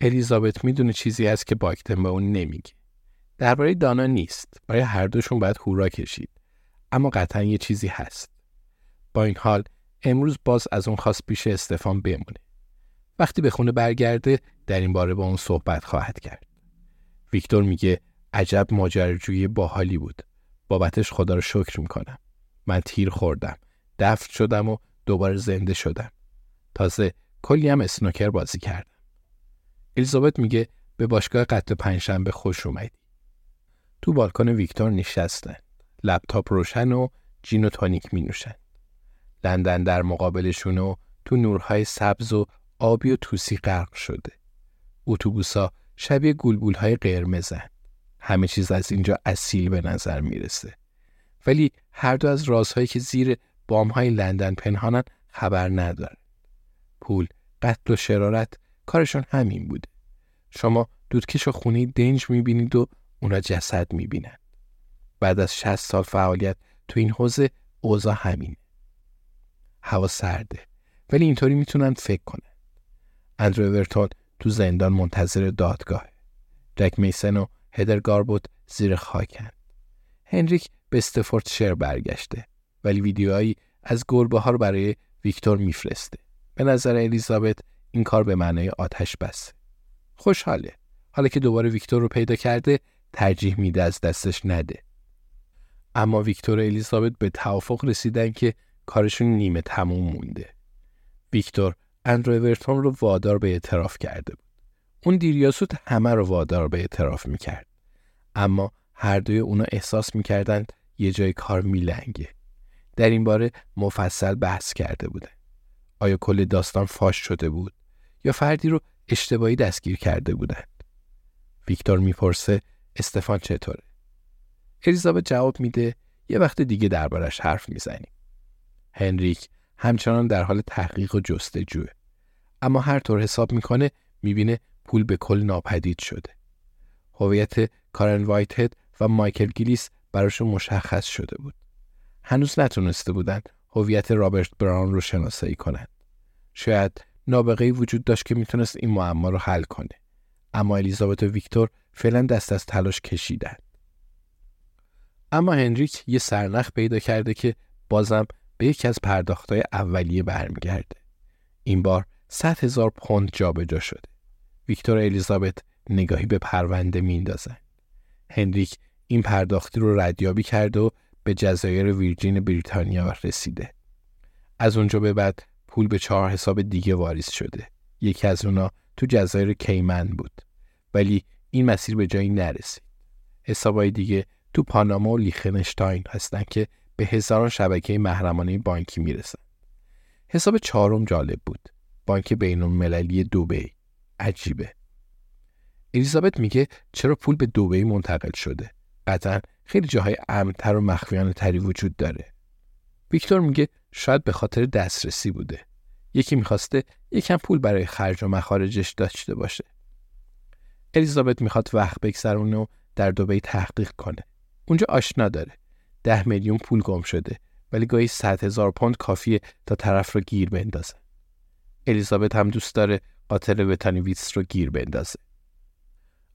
الیزابت می‌دونه چیزی هست که باکتن به اون نمیگه. درباره دانا نیست. برای هر دوشون باید هورا کشید. اما قطعا یه چیزی هست. با این حال امروز باز از اون خواست پیش استفان بمونه. وقتی به خونه برگرده در این باره با اون صحبت خواهد کرد. ویکتور میگه عجب ماجراجویی باحالی بود. بابتش خدا رو شکر می‌کنم. من تیر خوردم. دفت شدم و دوباره زنده شدم. تازه کلی هم اسنوکر بازی کردم. الیزابت میگه به باشگاه قطع پنجشنبه خوش اومدی. تو بالکن ویکتور نشستن. لپتاپ روشن و جین و تونیک می نوشن. لندن در مقابلشون و تو نورهای سبز و آبی و توسی غرق شده. اتوبوسا شبیه گلبول های قرمزن. همه چیز از اینجا اصیل به نظر می‌رسه. ولی هر دو از رازهایی که زیر بام های لندن پنهانن خبر ندارن. پول، قتل و شرارت کارشون همین بوده. شما دودکش و خونه دنج می‌بینید و اونا جسد می‌بینن. بعد از 60 سال فعالیت تو این حوزه اوضاع همینه. هوا سرده ولی اینطوری می‌تونن فکر کنن. اندرو اورتون تو زندان منتظر دادگاه. جک میسن و هدر گاربوت زیر خاکن. هنریک به استفورد شر برگشته ولی ویدیوهایی از گربه ها رو برای ویکتور میفرسته. به نظر الیزابت این کار به معنای آتش بسه. خوشحاله. حالا که دوباره ویکتور رو پیدا کرده ترجیح میده از دستش نده. اما ویکتور و الیزابت به توافق رسیدن که کارشون نیمه تموم مونده. ویکتور اندرو اورتون رو وادار به اعتراف کرده بود. اون دیریاسوت همه رو وادار به اعتراف می‌کرد. اما هر دوی اونا احساس می‌کردند یه جای کار میلنگه. در این باره مفصل بحث کرده بوده. آیا کل داستان فاش شده بود یا فردی رو اشتباهی دستگیر کرده بودند؟ ویکتور می‌پرسه استفان چطوره؟ الیزابت جواب میده یه وقت دیگه دربارش حرف می‌زنیم. هنریک همچنان در حال تحقیق و جستجوه. اما هر طور حساب می‌کنه می‌بینه پول به کل ناپدید شده. هویت کارن وایت و مایکل گیلیس براشون مشخص شده بود. هنوز نتونسته بودند هویت رابرت براون رو شناسایی کنند. شاید نابغه وجود داشت که می‌تونست این معما رو حل کنه. اما الیزابت و ویکتور فعلا دست از تلاش کشیدند. اما هنریک یه سرنخ پیدا کرده که بازم به یکی از پرداختهای اولیه برمیگرده. این بار 100 هزار پوند جابجا شده. ویکتور و الیزابت نگاهی به پرونده میندازن. هنریک این پرداختی رو ردیابی کرده و به جزایر ویرجین بریتانیا رسیده. از اونجا به بعد پول به چهار حساب دیگه واریز شده. یکی از اونا تو جزایر کیمن بود. ولی این مسیر به جایی نرسید. حسابای دیگه تو پاناما و لیخنشتاین هستن که به هزاران شبکه محرمانه بانکی می‌رسن. حساب چهارم جالب بود. بانک بین المللی. عجیبه. الیزابت میگه چرا پول به دوبی منتقل شده؟ قطعا خیلی جاهای امنتر و مخفیانه تری وجود داره. ویکتور میگه شاید به خاطر دسترسی بوده. یکی می‌خواسته یکم پول برای خرج و مخارجش داشته باشه. الیزابت می‌خواد وقت بگذرونه و در دوبی تحقیق کنه. اونجا آشنا داره. ده میلیون پول گم شده ولی گاهی صد هزار پوند کافیه تا طرف رو گیر بندازه. الیزابت هم دوست داره قاتل وتانیویتس رو گیر بندازه.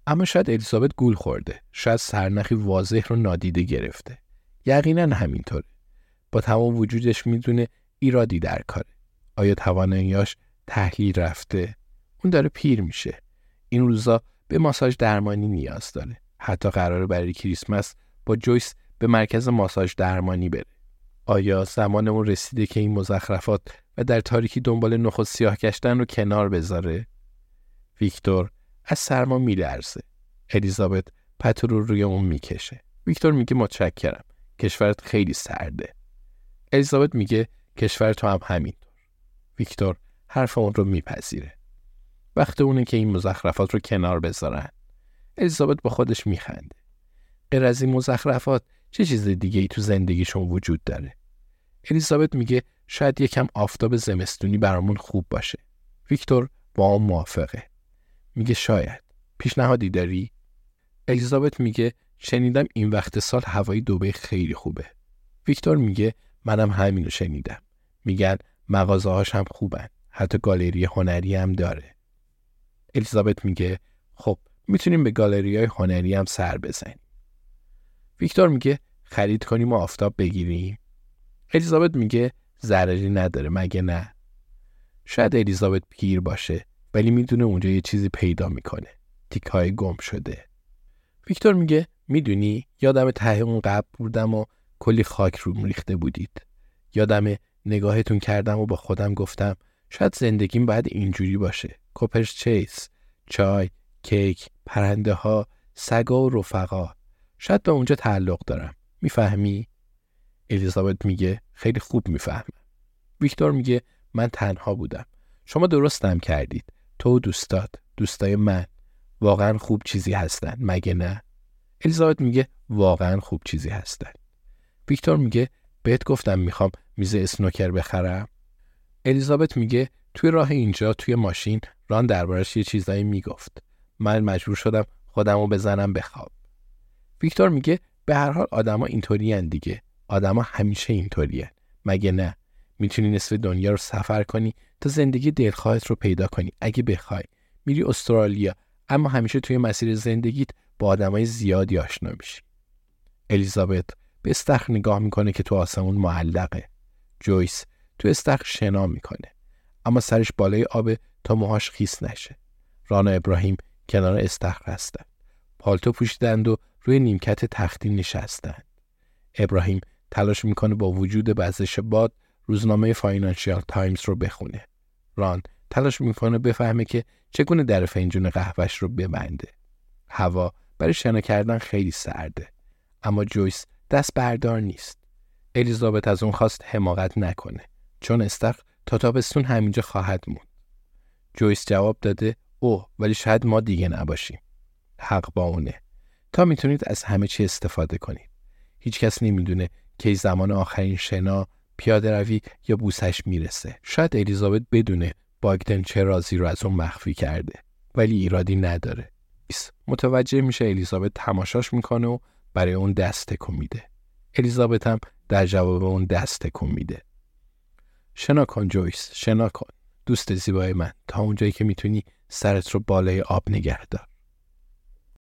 اما شاید الیزابت گول خورده. شاید سرنخی واضح رو نادیده گرفته. یقینا همینطوره. با تمام وجودش می‌دونه ایرادی در کاره. آیا تواناییاش تحلیل رفته؟ اون داره پیر میشه. این روزا به ماساژ درمانی نیاز داره. حتی قراره برای کریسمس با جویس به مرکز ماساژ درمانی بره. آیا زمان اون رسیده که این مزخرفات و در تاریکی دنبال نخود سیاه گشتن رو کنار بذاره؟ ویکتور از سرما میلرزه. الیزابت پتو رو روی اون می‌کشه. ویکتور میگه متشکرم. کشورت خیلی سرده. الیزابت میگه کشور تو هم همینطور. ویکتور حرف اون رو میپذیره. وقت اونه که این مزخرفات رو کنار بذارن. الیزابت با خودش میخنده. غیر از این مزخرفات چه چیز دیگه ای تو زندگیشون وجود داره؟ الیزابت میگه شاید یکم آفتاب زمستونی برامون خوب باشه. ویکتور با اون موافقه. میگه شاید. پیشنهادی داری؟ الیزابت میگه شنیدم این وقت سال هوای دوبه خیلی خوبه. ویکتور میگه منم همینو شنیدم. میگن مغازه هاش هم خوبن. حتی گالری هنری هم داره. الیزابت میگه خب می‌تونیم به گالری های هنری هم سر بزنیم. ویکتور میگه خرید کنیم و آفتاب بگیریم. الیزابت میگه ضرری نداره مگه نه؟ شاید الیزابت پیر باشه ولی می‌دونه اونجا یه چیزی پیدا می‌کنه. تیک های گم شده. ویکتور میگه می‌دونی یادم ته اون قبل بودم و کلی خاک روم ریخته بودید. یادم نگاهتون کردم و با خودم گفتم شاید زندگیم باید اینجوری باشه. کوپرش چیس، چای، کیک، پرنده ها، سگا و رفقا. شاید به اونجا تعلق دارم. می‌فهمی؟ الیزابت میگه خیلی خوب می‌فهمم. ویکتور میگه من تنها بودم. شما درستم کردید. تو و دوستات، دوستای من واقعا خوب چیزی هستن مگه نه؟ الیزابت میگه واقعا خوب چیزی هستن. ویکتور میگه بهت گفتم می‌خوام میز اسنوکر بخرم. الیزابت میگه توی راه اینجا توی ماشین ران دربارش یه چیزایی می‌گفت. من مجبور شدم خودمو بزنم بخواب. ویکتور میگه به هر حال آدما اینطوری دیگه. آدما همیشه اینطوریه. مگه نه؟ می‌تونی نصف دنیا رو سفر کنی تا زندگی دلخواهت رو پیدا کنی اگه بخوای. میری استرالیا اما همیشه توی مسیر زندگیت با آدمای زیادی آشنا میشی. الیزابت به استخر نگاه می‌کنه که تو آسمون معلقه. جویس تو استخر شنا می‌کنه. اما سرش بالای آب تا موهاش خیس نشه. ران و ابراهیم کنار استخر هستن. پالتو پوشیدند و روی نیمکت تختی نشستند. ابراهیم تلاش می‌کنه با وجود وزش باد روزنامه فاینانشیال تایمز رو بخونه. ران تلاش می‌کنه بفهمه که چگونه در فنجون قهوهش رو ببنده. هوا برای شنا کردن خیلی سرده. اما جویس دست بردار نیست. الیزابت از اون خواست حماقت نکنه چون استخ تا تابستون همینجا خواهد موند. جویس جواب داده اوه ولی شاید ما دیگه نباشیم. حق با اونه. تا می‌تونید از همه چی استفاده کنید. هیچکس نمی‌دونه کی زمان آخرین شنا پیاده روی یا بوسش می‌رسه. شاید الیزابت بدونه باگدن چه رازی رو از اون مخفی کرده. ولی ایرادی نداره. متوجه میشه الیزابت تماشاش می‌کنه و برای اون دست تکون میده. الیزابت هم در جواب اون دست تکون میده. شنا کن جویس، شنا کن. دوست زیبای من تا اونجایی که می‌تونی سرت رو بالای آب نگه دار.